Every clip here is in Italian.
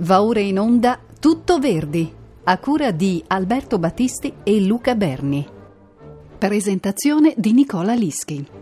Va ora in onda Tutto Verdi, a cura di Alberto Battisti e Luca Berni. Presentazione di Nicola Lischi.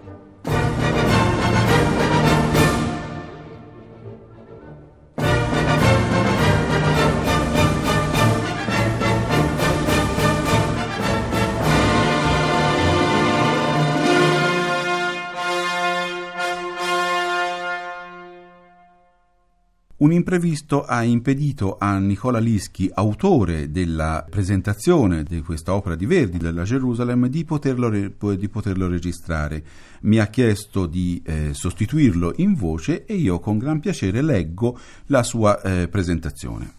Un imprevisto ha impedito a Nicola Lischi, autore della presentazione di questa opera di Verdi della Gerusalemme, di poterlo, di poterlo registrare. Mi ha chiesto di eh, sostituirlo in voce e io con gran piacere leggo la sua eh, presentazione.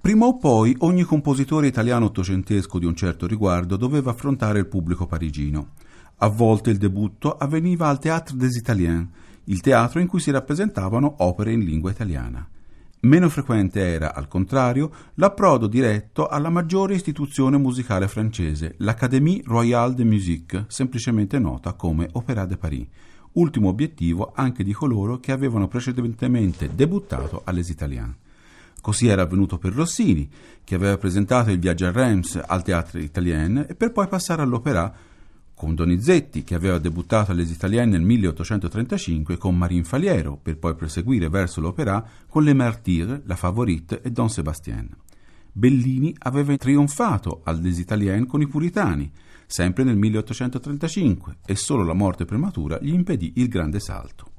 Prima o poi ogni compositore italiano ottocentesco di un certo riguardo doveva affrontare il pubblico parigino. A volte il debutto avveniva al Théâtre des Italiens, il teatro in cui si rappresentavano opere in lingua italiana. Meno frequente era, al contrario, l'approdo diretto alla maggiore istituzione musicale francese, l'Académie Royale de Musique, semplicemente nota come Opéra de Paris, ultimo obiettivo anche di coloro che avevano precedentemente debuttato all'Es Italiens. Così era avvenuto per Rossini, che aveva presentato il viaggio a Reims al Théâtre Italien e per poi passare all'Opéra con Donizetti, che aveva debuttato all'Es Italienne nel 1835 con Marine Faliero, per poi proseguire verso l'opera con Le Martyrs, La Favorite e Don Sébastien. Bellini aveva trionfato all'Es Italienne con i Puritani, sempre nel 1835, e solo la morte prematura gli impedì il grande salto.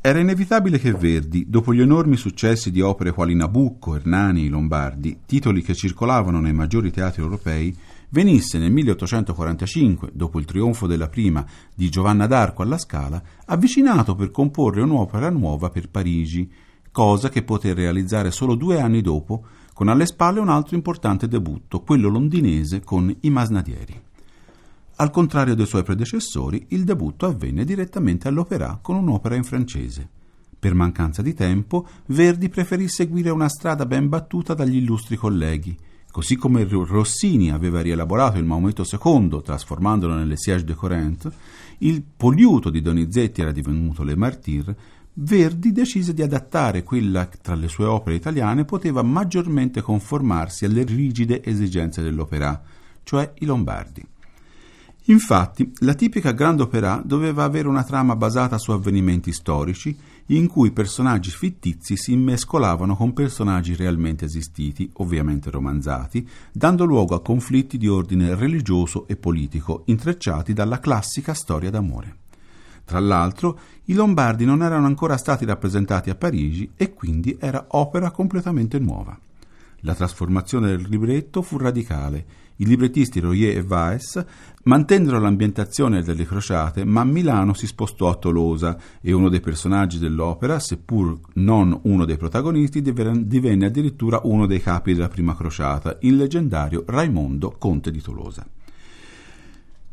Era inevitabile che Verdi, dopo gli enormi successi di opere quali Nabucco, Hernani e Lombardi, titoli che circolavano nei maggiori teatri europei, venisse nel 1845, dopo il trionfo della prima di Giovanna d'Arco alla Scala, avvicinato per comporre un'opera nuova per Parigi, cosa che poté realizzare solo due anni dopo, con alle spalle un altro importante debutto, quello londinese con I Masnadieri. Al contrario dei suoi predecessori, il debutto avvenne direttamente all'opera con un'opera in francese. Per mancanza di tempo, Verdi preferì seguire una strada ben battuta dagli illustri colleghi, Così come Rossini aveva rielaborato il Maometto II, trasformandolo nelle Siège de Corinthe, il Poliuto di Donizetti era divenuto Le Martyrs, Verdi decise di adattare quella che tra le sue opere italiane poteva maggiormente conformarsi alle rigide esigenze dell'opera, cioè i Lombardi. Infatti, la tipica grande opera doveva avere una trama basata su avvenimenti storici in cui personaggi fittizi si immescolavano con personaggi realmente esistiti, ovviamente romanzati, dando luogo a conflitti di ordine religioso e politico, intrecciati dalla classica storia d'amore. Tra l'altro, i Lombardi non erano ancora stati rappresentati a Parigi e quindi era opera completamente nuova. La trasformazione del libretto fu radicale. I librettisti Royer e Weiss mantennero l'ambientazione delle crociate, ma Milano si spostò a Tolosa e uno dei personaggi dell'opera, seppur non uno dei protagonisti, divenne addirittura uno dei capi della prima crociata, il leggendario Raimondo, conte di Tolosa.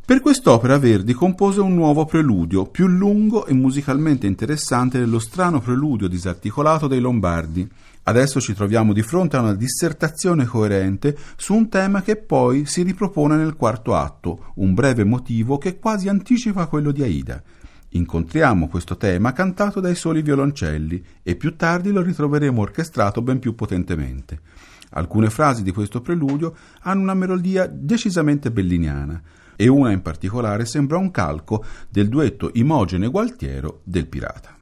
Per quest'opera Verdi compose un nuovo preludio, più lungo e musicalmente interessante dello strano preludio disarticolato dei Lombardi. Adesso ci troviamo di fronte a una dissertazione coerente su un tema che poi si ripropone nel quarto atto, un breve motivo che quasi anticipa quello di Aida. Incontriamo questo tema cantato dai soli violoncelli e più tardi lo ritroveremo orchestrato ben più potentemente. Alcune frasi di questo preludio hanno una melodia decisamente belliniana e una in particolare sembra un calco del duetto Imogene-Gualtiero del Pirata.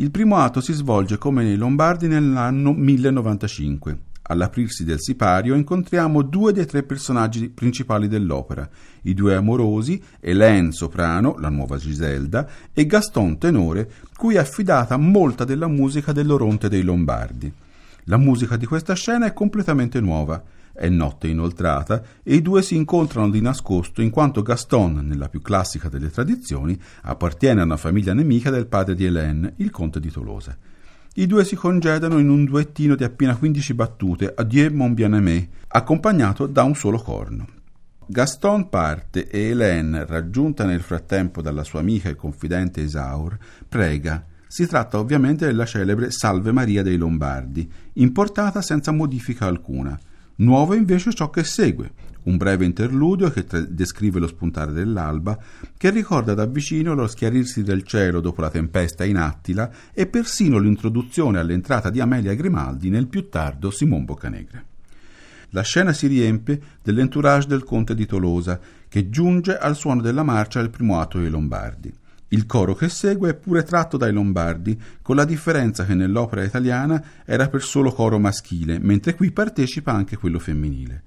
Il primo atto si svolge come nei Lombardi nell'anno 1095. All'aprirsi del sipario incontriamo due dei tre personaggi principali dell'opera, i due amorosi, Hélène soprano, la nuova Giselda, e Gaston tenore, cui è affidata molta della musica dell'Oronte dei Lombardi. La musica di questa scena è completamente nuova. È notte inoltrata e i due si incontrano di nascosto in quanto Gaston, nella più classica delle tradizioni, appartiene a una famiglia nemica del padre di Hélène, il conte di Tolosa. I due si congedano in un duettino di appena 15 battute, Adieu mon bien-aimé, accompagnato da un solo corno. Gaston parte e Hélène, raggiunta nel frattempo dalla sua amica e confidente Isaur, prega. Si tratta ovviamente della celebre Salve Maria dei Lombardi, importata senza modifica alcuna. Nuovo invece ciò che segue, un breve interludio che tre- descrive lo spuntare dell'alba, che ricorda da vicino lo schiarirsi del cielo dopo la tempesta in Attila e persino l'introduzione all'entrata di Amelia Grimaldi nel più tardo Simon Boccanegra. La scena si riempie dell'entourage del conte di Tolosa, che giunge al suono della marcia del primo atto dei Lombardi. Il coro che segue è pure tratto dai Lombardi, con la differenza che nell'opera italiana era per solo coro maschile, mentre qui partecipa anche quello femminile.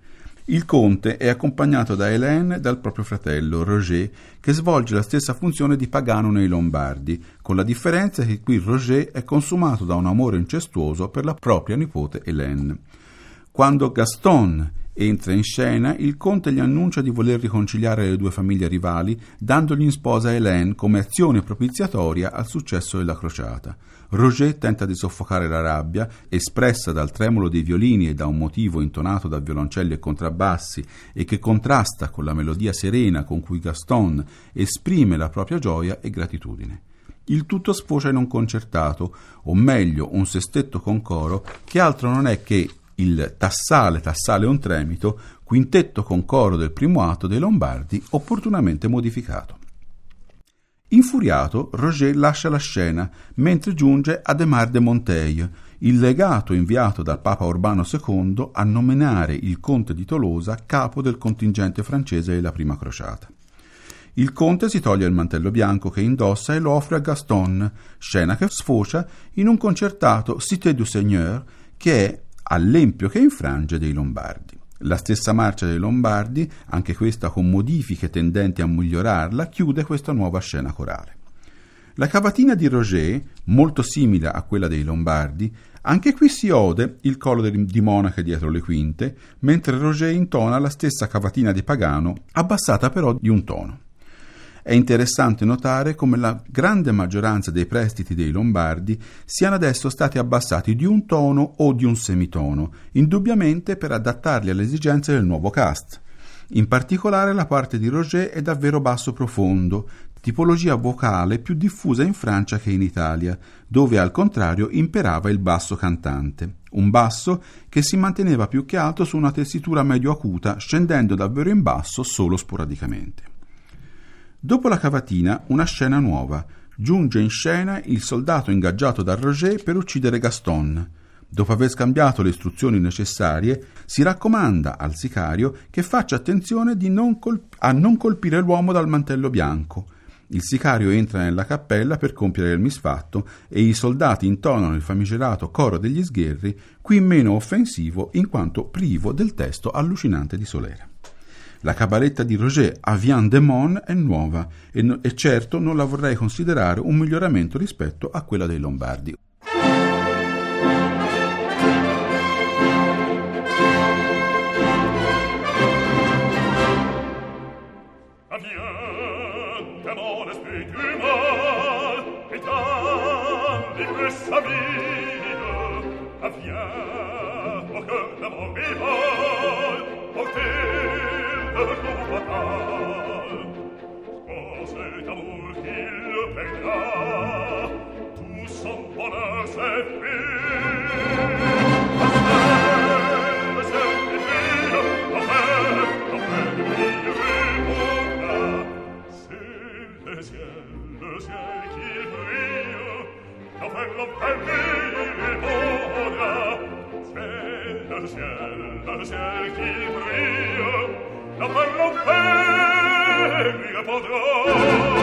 Il conte è accompagnato da Hélène e dal proprio fratello, Roger, che svolge la stessa funzione di pagano nei Lombardi, con la differenza che qui Roger è consumato da un amore incestuoso per la propria nipote Hélène. Quando Gaston Entra in scena, il conte gli annuncia di voler riconciliare le due famiglie rivali, dandogli in sposa Hélène come azione propiziatoria al successo della crociata. Roger tenta di soffocare la rabbia, espressa dal tremolo dei violini e da un motivo intonato da violoncelli e contrabbassi e che contrasta con la melodia serena con cui Gaston esprime la propria gioia e gratitudine. Il tutto sfocia in un concertato, o meglio un sestetto con coro, che altro non è che il Tassale, Tassale un tremito, quintetto con coro del primo atto dei Lombardi, opportunamente modificato. Infuriato, Roger lascia la scena, mentre giunge Ademar de Montaigne, il legato inviato dal Papa Urbano II a nominare il conte di Tolosa capo del contingente francese della prima crociata. Il conte si toglie il mantello bianco che indossa e lo offre a Gaston, scena che sfocia in un concertato Cité du Seigneur che è all'empio che infrange dei Lombardi. La stessa marcia dei Lombardi, anche questa con modifiche tendenti a migliorarla, chiude questa nuova scena corale. La cavatina di Roger, molto simile a quella dei Lombardi, anche qui si ode il coro di monache dietro le quinte, mentre Roger intona la stessa cavatina di Pagano, abbassata però di un tono. È interessante notare come la grande maggioranza dei prestiti dei Lombardi siano adesso stati abbassati di un tono o di un semitono, indubbiamente per adattarli alle esigenze del nuovo cast. In particolare la parte di Roger è davvero basso profondo, tipologia vocale più diffusa in Francia che in Italia, dove al contrario imperava il basso cantante, un basso che si manteneva più che altro su una tessitura medio acuta, scendendo davvero in basso solo sporadicamente. Dopo la cavatina, una scena nuova. Giunge in scena il soldato ingaggiato da Roger per uccidere Gaston. Dopo aver scambiato le istruzioni necessarie, si raccomanda al sicario che faccia attenzione non colp- a non colpire l'uomo dal mantello bianco. Il sicario entra nella cappella per compiere il misfatto e i soldati intonano il famigerato coro degli sgherri, qui meno offensivo in quanto privo del testo allucinante di Solera. La cabaletta di Roger Avian de Mon è nuova e, no, e certo non la vorrei considerare un miglioramento rispetto a quella dei Lombardi. La parlo per mia podrò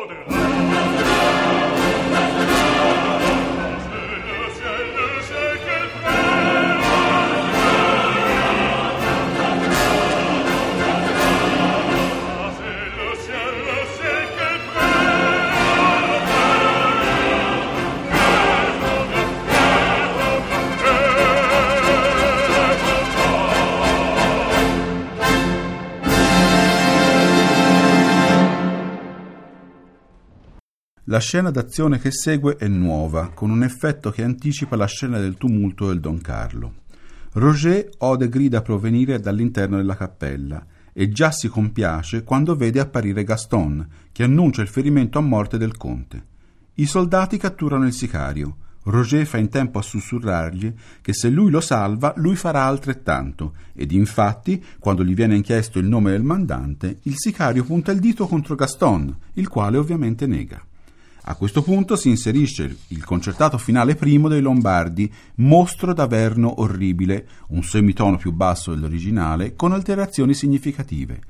La scena d'azione che segue è nuova, con un effetto che anticipa la scena del tumulto del Don Carlo. Roger ode grida provenire dall'interno della cappella e già si compiace quando vede apparire Gaston, che annuncia il ferimento a morte del conte. I soldati catturano il sicario. Roger fa in tempo a sussurrargli che se lui lo salva, lui farà altrettanto, ed infatti, quando gli viene chiesto il nome del mandante, il sicario punta il dito contro Gaston, il quale ovviamente nega. A questo punto si inserisce il concertato finale primo dei Lombardi, Mostro d'Averno orribile, un semitono più basso dell'originale, con alterazioni significative.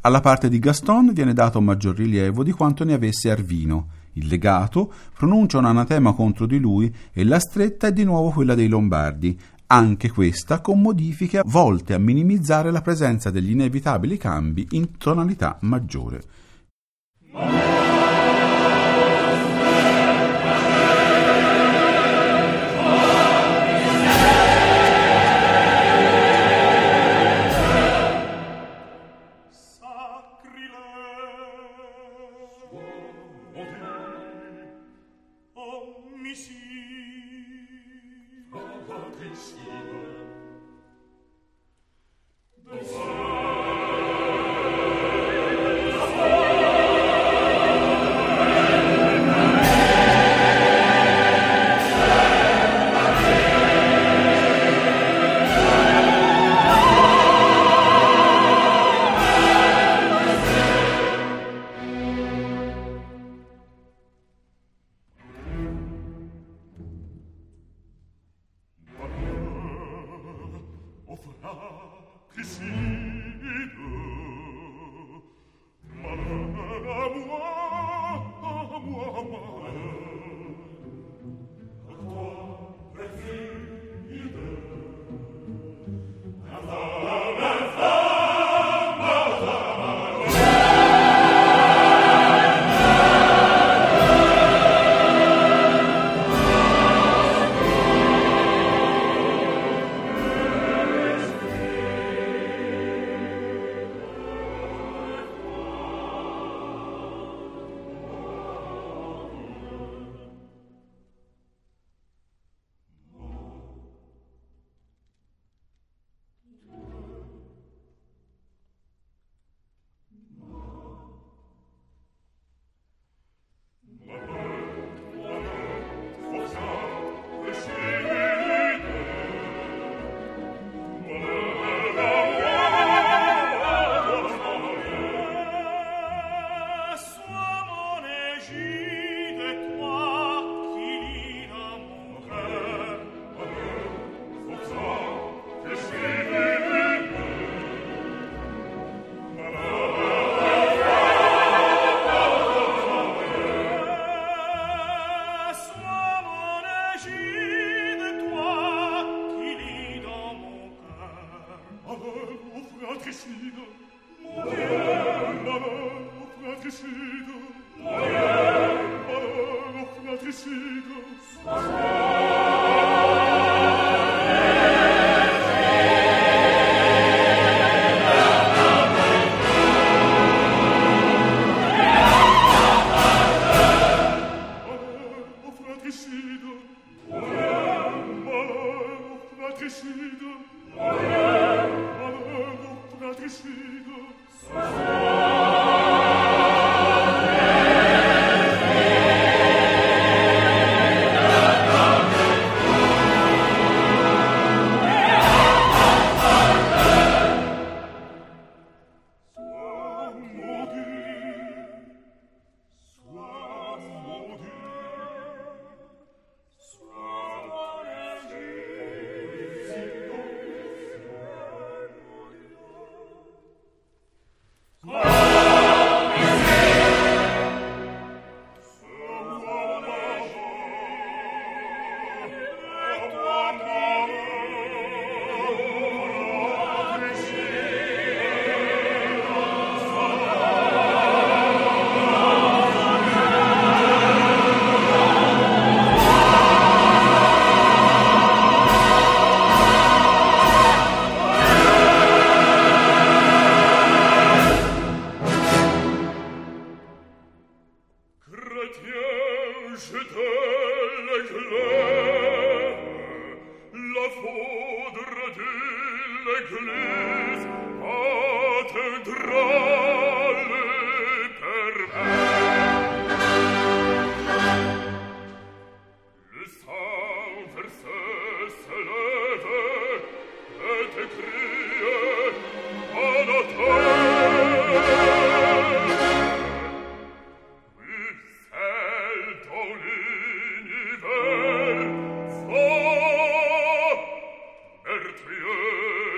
Alla parte di Gaston viene dato maggior rilievo di quanto ne avesse Arvino. Il legato pronuncia un anatema contro di lui e la stretta è di nuovo quella dei Lombardi, anche questa con modifiche volte a minimizzare la presenza degli inevitabili cambi in tonalità maggiore.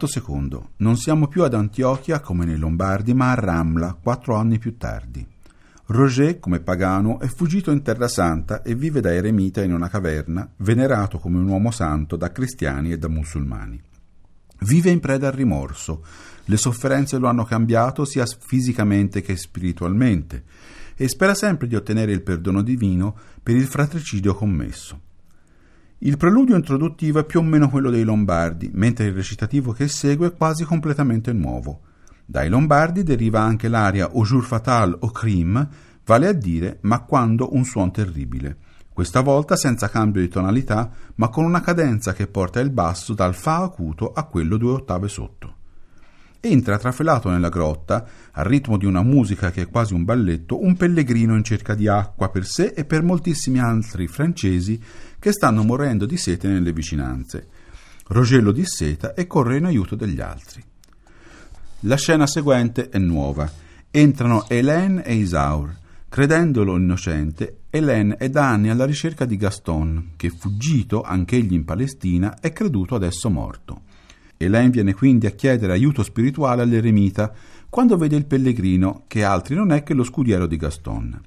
Atto secondo. Non siamo più ad Antiochia come nei Lombardi, ma a Ramla, quattro anni più tardi. Roger, come pagano, è fuggito in Terra Santa e vive da eremita in una caverna, venerato come un uomo santo da cristiani e da musulmani. Vive in preda al rimorso. Le sofferenze lo hanno cambiato sia fisicamente che spiritualmente e spera sempre di ottenere il perdono divino per il fratricidio commesso. Il preludio introduttivo è più o meno quello dei Lombardi, mentre il recitativo che segue è quasi completamente nuovo. Dai Lombardi deriva anche l'aria O jour fatal o crime, vale a dire ma quando un suon terribile. Questa volta senza cambio di tonalità, ma con una cadenza che porta il basso dal Fa acuto a quello due ottave sotto. Entra trafelato nella grotta, al ritmo di una musica che è quasi un balletto, un pellegrino in cerca di acqua per sé e per moltissimi altri francesi che stanno morendo di sete nelle vicinanze. Roger lo disseta e corre in aiuto degli altri. La scena seguente è nuova. Entrano Hélène e Isaur. Credendolo innocente, Hélène è da anni alla ricerca di Gaston, che fuggito, anch'egli in Palestina, è creduto adesso morto. Hélène viene quindi a chiedere aiuto spirituale all'eremita quando vede il pellegrino, che altri non è che lo scudiero di Gaston.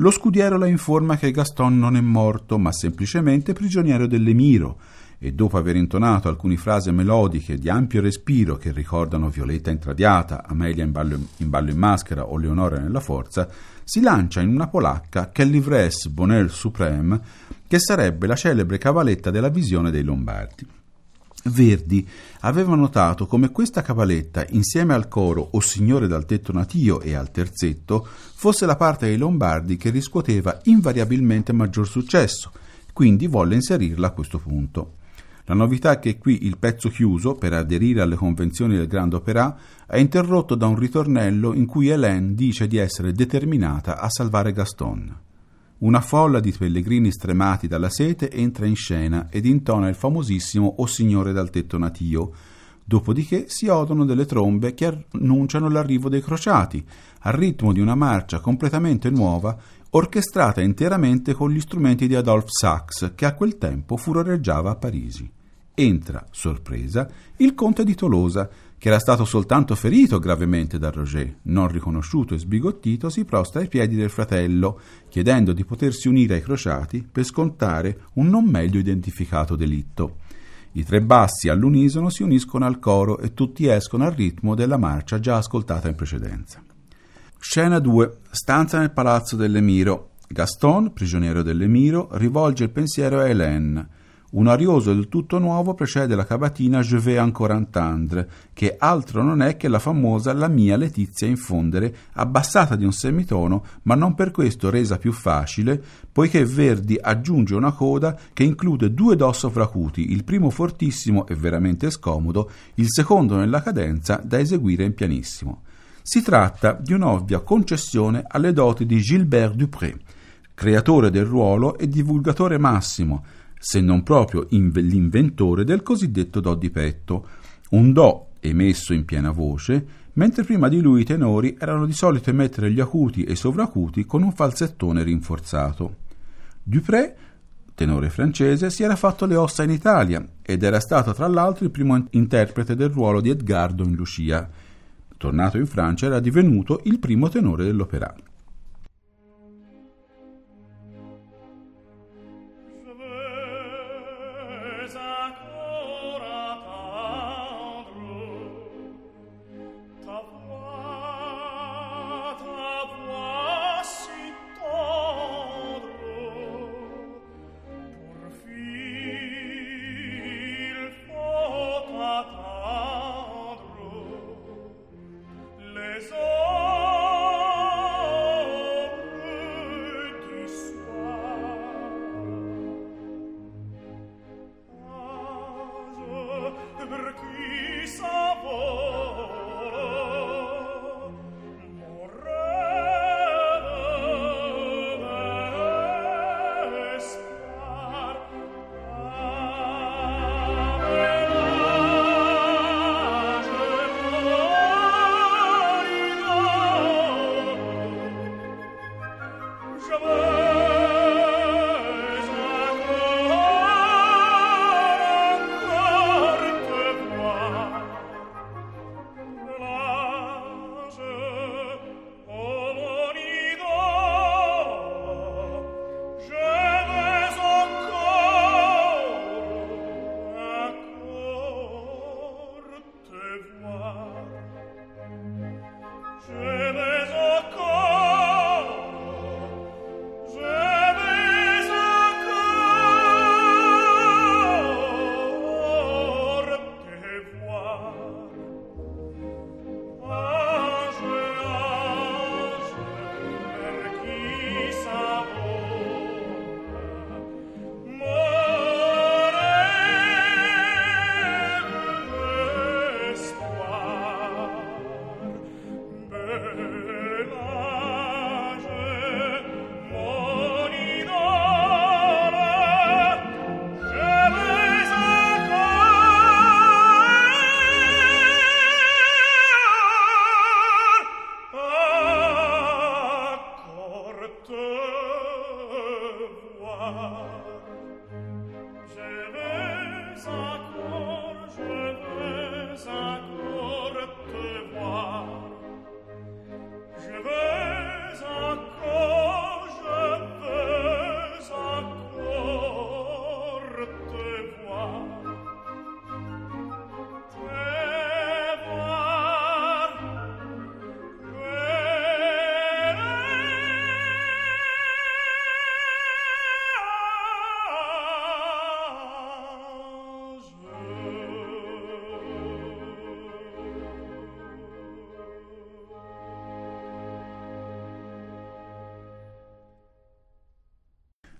Lo scudiero la informa che Gaston non è morto, ma semplicemente prigioniero dell'Emiro, e dopo aver intonato alcune frasi melodiche di ampio respiro che ricordano Violetta intradiata, Amelia in ballo in, ballo in maschera o Leonora nella forza, si lancia in una polacca che è l'ivresse Bonheur Supreme, che sarebbe la celebre cavaletta della visione dei Lombardi. Verdi aveva notato come questa cavaletta, insieme al coro O Signore dal tetto natio e al terzetto, fosse la parte dei Lombardi che riscuoteva invariabilmente maggior successo, quindi volle inserirla a questo punto. La novità è che qui il pezzo chiuso, per aderire alle convenzioni del Grand Opéra, è interrotto da un ritornello in cui Hélène dice di essere determinata a salvare Gaston. Una folla di pellegrini stremati dalla sete entra in scena ed intona il famosissimo O Signore dal tetto natio. Dopodiché si odono delle trombe che annunciano l'arrivo dei crociati, al ritmo di una marcia completamente nuova, orchestrata interamente con gli strumenti di Adolphe Sax, che a quel tempo furoreggiava a Parigi. Entra, sorpresa, il conte di Tolosa, che era stato soltanto ferito gravemente da Roger, non riconosciuto e sbigottito, si prostra ai piedi del fratello, chiedendo di potersi unire ai crociati per scontare un non meglio identificato delitto. I tre bassi all'unisono si uniscono al coro e tutti escono al ritmo della marcia già ascoltata in precedenza. Scena 2. Stanza nel palazzo dell'Emiro. Gaston, prigioniero dell'Emiro, rivolge il pensiero a Hélène. Un arioso del tutto nuovo precede la cavatina Je vais encore entendre, che altro non è che la famosa La mia Letizia infondere, abbassata di un semitono, ma non per questo resa più facile, poiché Verdi aggiunge una coda che include due do sovracuti, il primo fortissimo e veramente scomodo, il secondo nella cadenza da eseguire in pianissimo. Si tratta di un'ovvia concessione alle doti di Gilbert Dupré, creatore del ruolo e divulgatore massimo, se non proprio l'inventore del cosiddetto do di petto, un do emesso in piena voce, mentre prima di lui i tenori erano di solito emettere gli acuti e i sovracuti con un falsettone rinforzato. Dupré, tenore francese, si era fatto le ossa in Italia ed era stato tra l'altro il primo interprete del ruolo di Edgardo in Lucia. Tornato in Francia era divenuto il primo tenore dell'opera.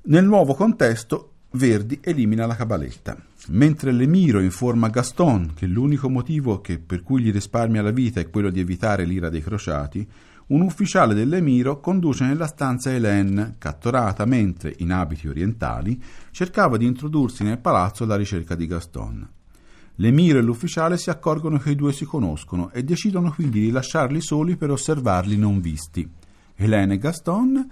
Nel nuovo contesto Verdi elimina la cabaletta, mentre l'Emiro informa Gaston che l'unico motivo che per cui gli risparmia la vita è quello di evitare l'ira dei crociati, un ufficiale dell'Emiro conduce nella stanza Hélène, catturata mentre, in abiti orientali, cercava di introdursi nel palazzo alla ricerca di Gaston. L'Emiro e l'ufficiale si accorgono che i due si conoscono e decidono quindi di lasciarli soli per osservarli non visti. Hélène e Gaston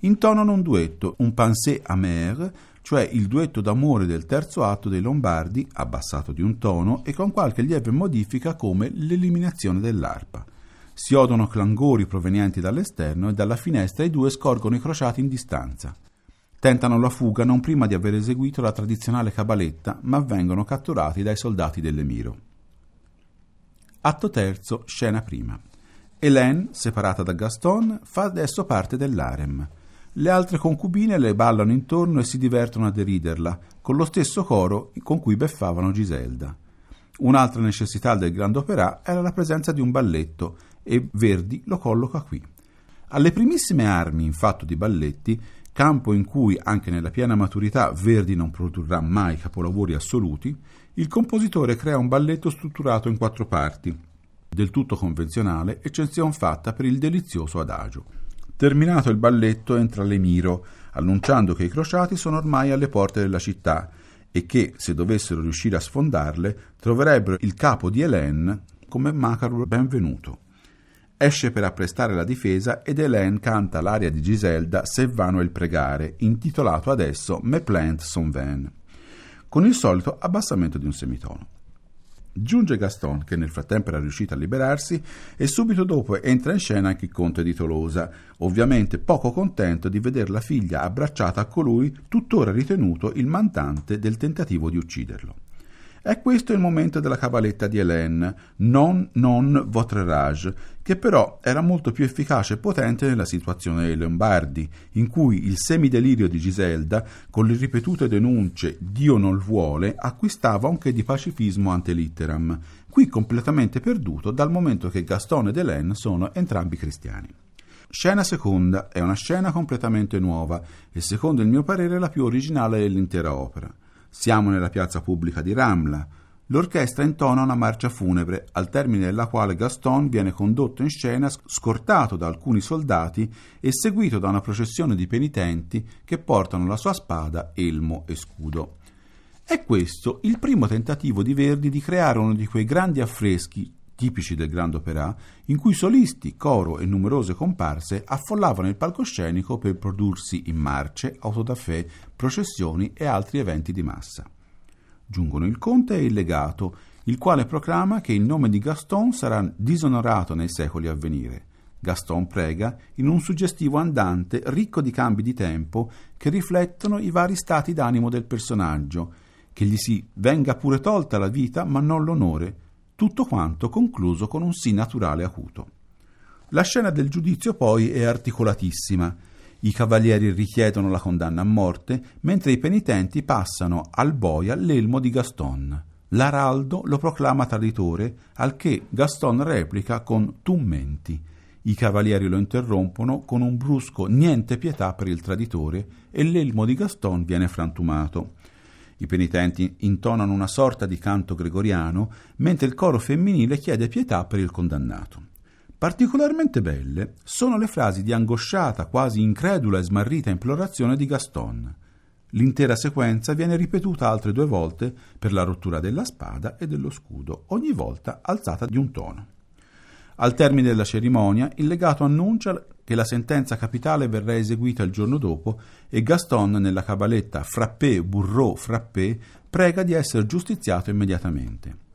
intonano un duetto, un pensée amer, cioè il duetto d'amore del terzo atto dei Lombardi, abbassato di un tono e con qualche lieve modifica come l'eliminazione dell'arpa. Si odono clangori provenienti dall'esterno e dalla finestra i due scorgono i crociati in distanza. Tentano la fuga non prima di aver eseguito la tradizionale cabaletta, ma vengono catturati dai soldati dell'Emiro. Atto terzo, scena prima. Hélène, separata da Gaston, fa adesso parte dell'harem. Le altre concubine le ballano intorno e si divertono a deriderla, con lo stesso coro con cui beffavano Giselda. Un'altra necessità del Grand Opera era la presenza di un balletto e Verdi lo colloca qui. Alle primissime armi in fatto di balletti, campo in cui anche nella piena maturità Verdi non produrrà mai capolavori assoluti, il compositore crea un balletto strutturato in quattro parti, del tutto convenzionale, eccezione fatta per il delizioso adagio. Terminato il balletto entra l'emiro, annunciando che i crociati sono ormai alle porte della città e che, se dovessero riuscire a sfondarle, troverebbero il capo di Hélène come macabro benvenuto. Esce per apprestare la difesa ed Hélène canta l'aria di Giselda Se vano il pregare, intitolato adesso Me plainte son vain, con il solito abbassamento di un semitono. Giunge Gaston, che nel frattempo era riuscito a liberarsi, e subito dopo entra in scena anche il conte di Tolosa, ovviamente poco contento di vedere la figlia abbracciata a colui tuttora ritenuto il mandante del tentativo di ucciderlo. È questo il momento della cabaletta di Hélène, non non votre rage, che però era molto più efficace e potente nella situazione dei Lombardi, in cui il semidelirio di Giselda, con le ripetute denunce Dio non vuole, acquistava un che di pacifismo ante litteram, qui completamente perduto dal momento che Gaston ed Hélène sono entrambi cristiani. Scena seconda è una scena completamente nuova e secondo il mio parere la più originale dell'intera opera. Siamo nella piazza pubblica di Ramla. L'orchestra intona una marcia funebre, al termine della quale Gaston viene condotto in scena scortato da alcuni soldati e seguito da una processione di penitenti che portano la sua spada, elmo e scudo. È questo il primo tentativo di Verdi di creare uno di quei grandi affreschi tipici del Grand Opéra, in cui solisti, coro e numerose comparse affollavano il palcoscenico per prodursi in marce, autodafè, processioni e altri eventi di massa. Giungono il conte e il legato, il quale proclama che il nome di Gaston sarà disonorato nei secoli a venire. Gaston prega in un suggestivo andante ricco di cambi di tempo che riflettono i vari stati d'animo del personaggio, che gli si venga pure tolta la vita ma non l'onore, tutto quanto concluso con un sì naturale acuto. La scena del giudizio poi è articolatissima. I cavalieri richiedono la condanna a morte, mentre i penitenti passano al boia l'elmo di Gaston. L'araldo lo proclama traditore, al che Gaston replica con tu menti. I cavalieri lo interrompono con un brusco niente pietà per il traditore e l'elmo di Gaston viene frantumato. I penitenti intonano una sorta di canto gregoriano, mentre il coro femminile chiede pietà per il condannato. Particolarmente belle sono le frasi di angosciata, quasi incredula e smarrita implorazione di Gaston. L'intera sequenza viene ripetuta altre due volte per la rottura della spada e dello scudo, ogni volta alzata di un tono. Al termine della cerimonia, il legato annuncia che la sentenza capitale verrà eseguita il giorno dopo e Gaston, nella cabaletta Frappé, Bourreau, Frappé, prega di essere giustiziato immediatamente.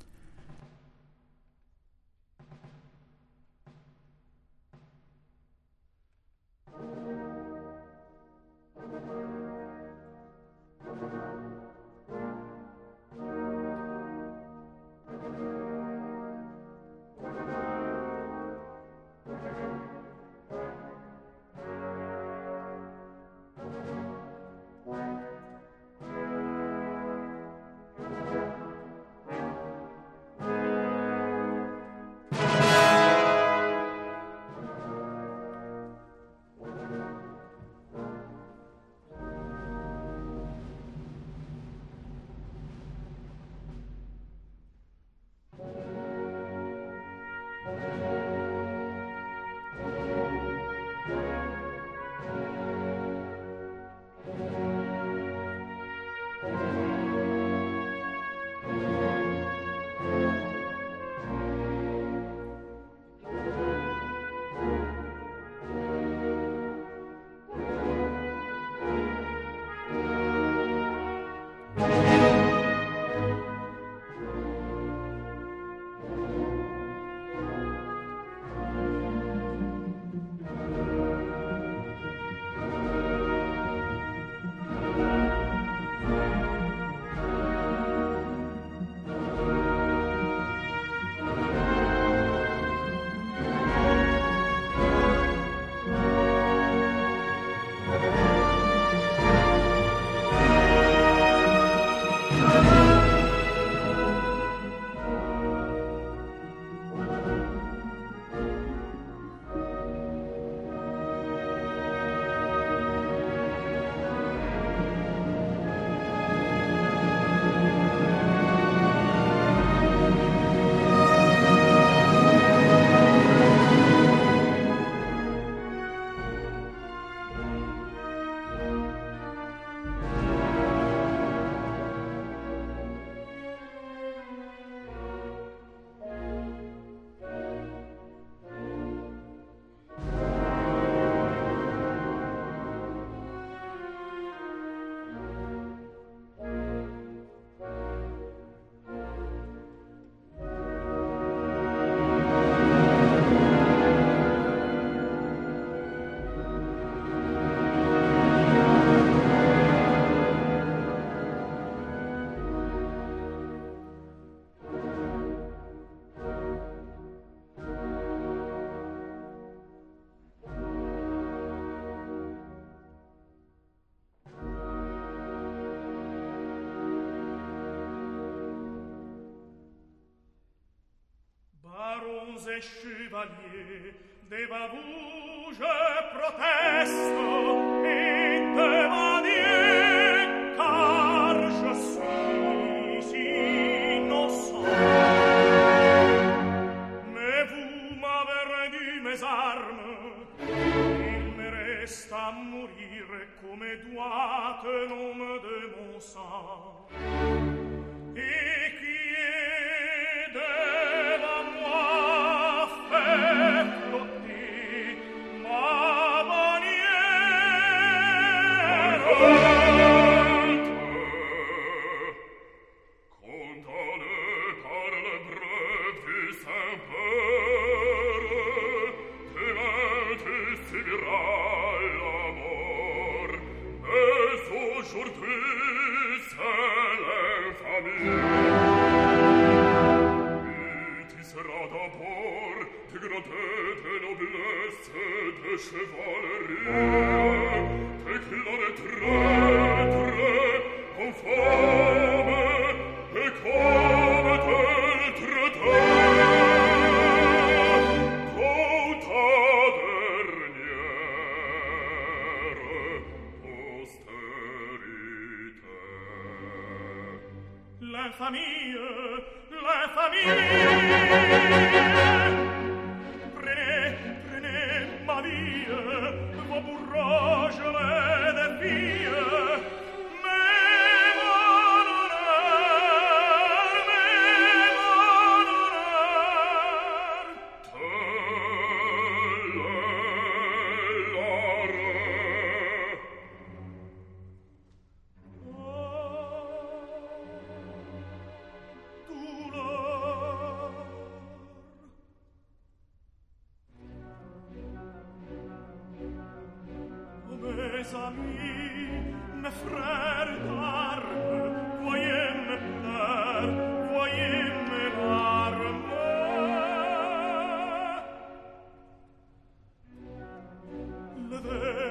Sans et chevalier de vous je proteste et demandez car je suis innocent mais vous m'avez rendu mes armes il me reste à mourir comme doit un homme de mon sang et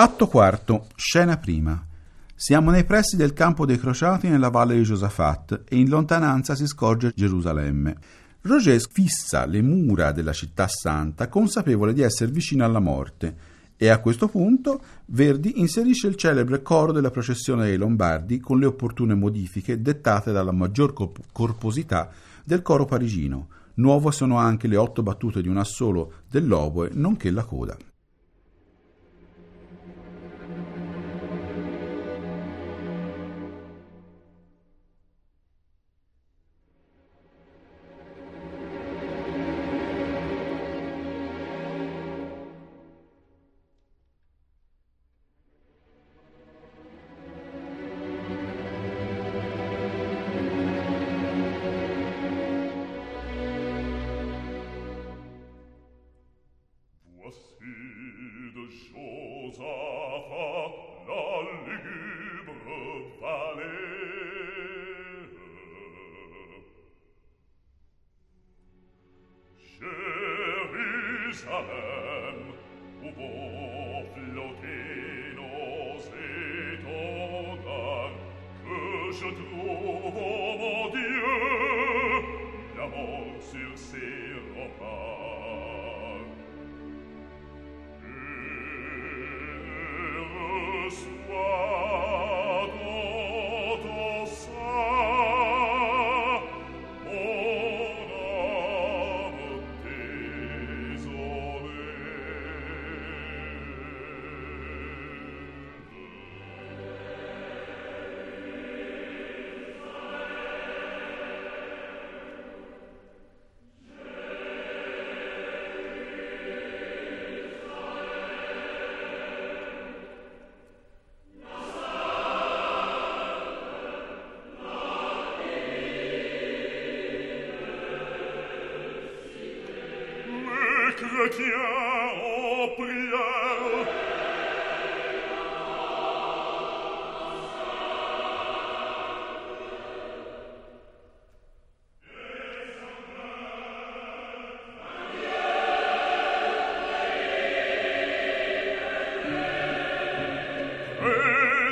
Atto quarto, scena prima. Siamo nei pressi del campo dei crociati nella valle di Giosafat e in lontananza si scorge Gerusalemme. Roger fissa le mura della città santa consapevole di essere vicino alla morte e a questo punto Verdi inserisce il celebre coro della processione dei Lombardi con le opportune modifiche dettate dalla maggior corposità del coro parigino. Nuove sono anche le otto battute di un assolo dell'oboe nonché la coda.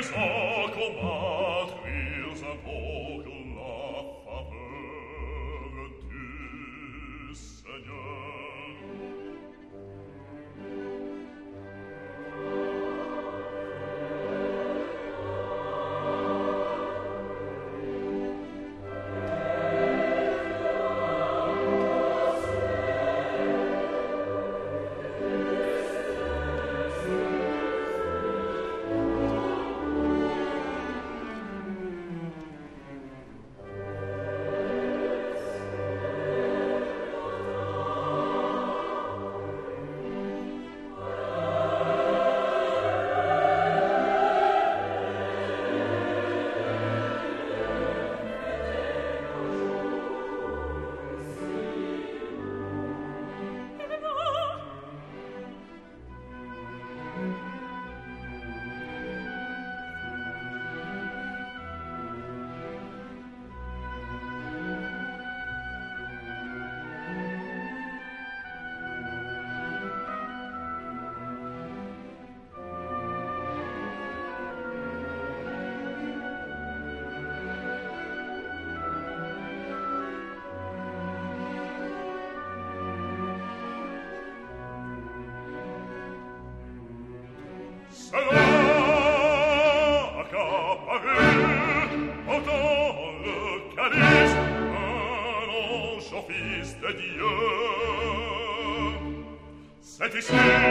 so combat wir sa et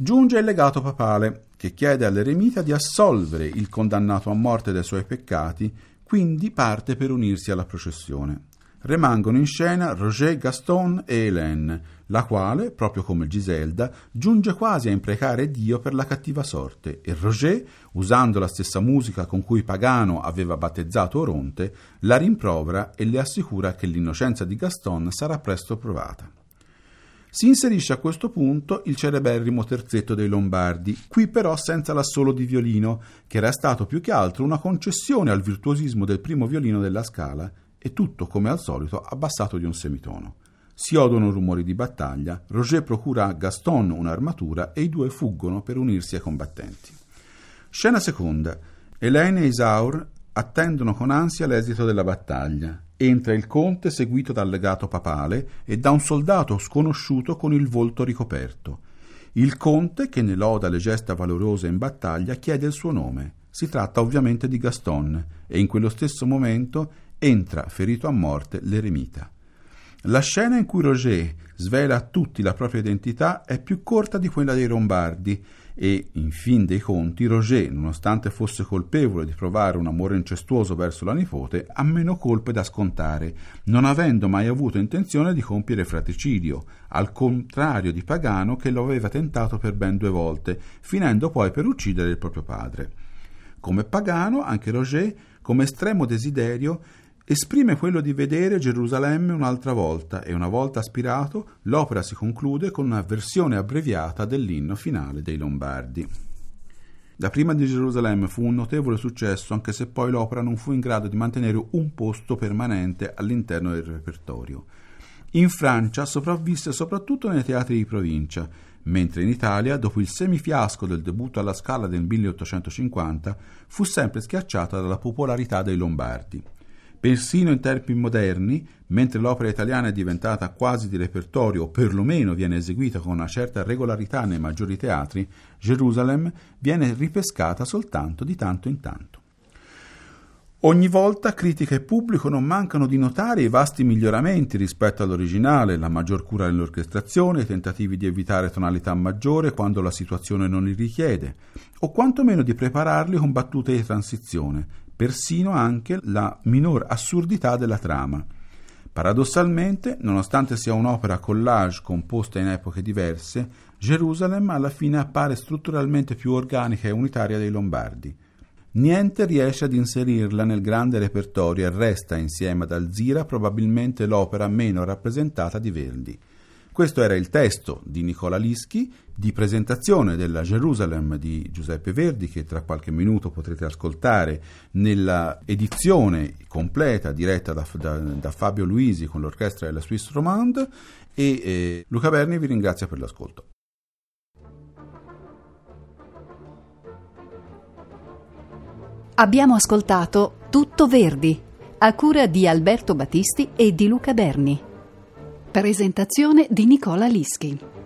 Giunge il legato papale, che chiede all'eremita di assolvere il condannato a morte dai suoi peccati, quindi parte per unirsi alla processione. Rimangono in scena Roger, Gaston e Hélène, la quale, proprio come Giselda, giunge quasi a imprecare Dio per la cattiva sorte e Roger, usando la stessa musica con cui Pagano aveva battezzato Oronte, la rimprovera e le assicura che l'innocenza di Gaston sarà presto provata. Si inserisce a questo punto il celeberrimo terzetto dei Lombardi, qui però senza l'assolo di violino, che era stato più che altro una concessione al virtuosismo del primo violino della scala, e tutto come al solito abbassato di un semitono. Si odono rumori di battaglia, Roger procura a Gaston un'armatura e i due fuggono per unirsi ai combattenti. Scena seconda. Elaine e Isaur attendono con ansia l'esito della battaglia. Entra il conte seguito dal legato papale e da un soldato sconosciuto con il volto ricoperto. Il conte, che ne loda le gesta valorose in battaglia, chiede il suo nome. Si tratta ovviamente di Gaston e in quello stesso momento entra ferito a morte l'eremita. La scena in cui Roger svela a tutti la propria identità è più corta di quella dei Lombardi e, in fin dei conti, Roger, nonostante fosse colpevole di provare un amore incestuoso verso la nipote, ha meno colpe da scontare, non avendo mai avuto intenzione di compiere fratricidio, al contrario di Pagano che lo aveva tentato per ben due volte, finendo poi per uccidere il proprio padre. Come Pagano, anche Roger, come estremo desiderio, esprime quello di vedere Gerusalemme un'altra volta e una volta aspirato l'opera si conclude con una versione abbreviata dell'inno finale dei Lombardi. La prima di Gerusalemme fu un notevole successo anche se poi l'opera non fu in grado di mantenere un posto permanente all'interno del repertorio. In Francia sopravvisse soprattutto nei teatri di provincia, mentre in Italia, dopo il semifiasco del debutto alla Scala del 1850, fu sempre schiacciata dalla popolarità dei Lombardi. Persino in tempi moderni, mentre l'opera italiana è diventata quasi di repertorio o perlomeno viene eseguita con una certa regolarità nei maggiori teatri, Gerusalemme viene ripescata soltanto di tanto in tanto. Ogni volta critica e pubblico non mancano di notare i vasti miglioramenti rispetto all'originale, la maggior cura nell'orchestrazione, i tentativi di evitare tonalità maggiore quando la situazione non li richiede, o quantomeno di prepararli con battute di transizione, persino anche la minor assurdità della trama. Paradossalmente, nonostante sia un'opera collage composta in epoche diverse, Gerusalemme alla fine appare strutturalmente più organica e unitaria dei Lombardi. Niente riesce ad inserirla nel grande repertorio e resta insieme ad Alzira probabilmente l'opera meno rappresentata di Verdi. Questo era il testo di Nicola Lischi di presentazione della Jerusalem di Giuseppe Verdi che tra qualche minuto potrete ascoltare nella edizione completa diretta da, da, da Fabio Luisi con l'orchestra della Swiss Romande e eh, Luca Berni vi ringrazia per l'ascolto. Abbiamo ascoltato Tutto Verdi a cura di Alberto Battisti e di Luca Berni. Presentazione di Nicola Lischi.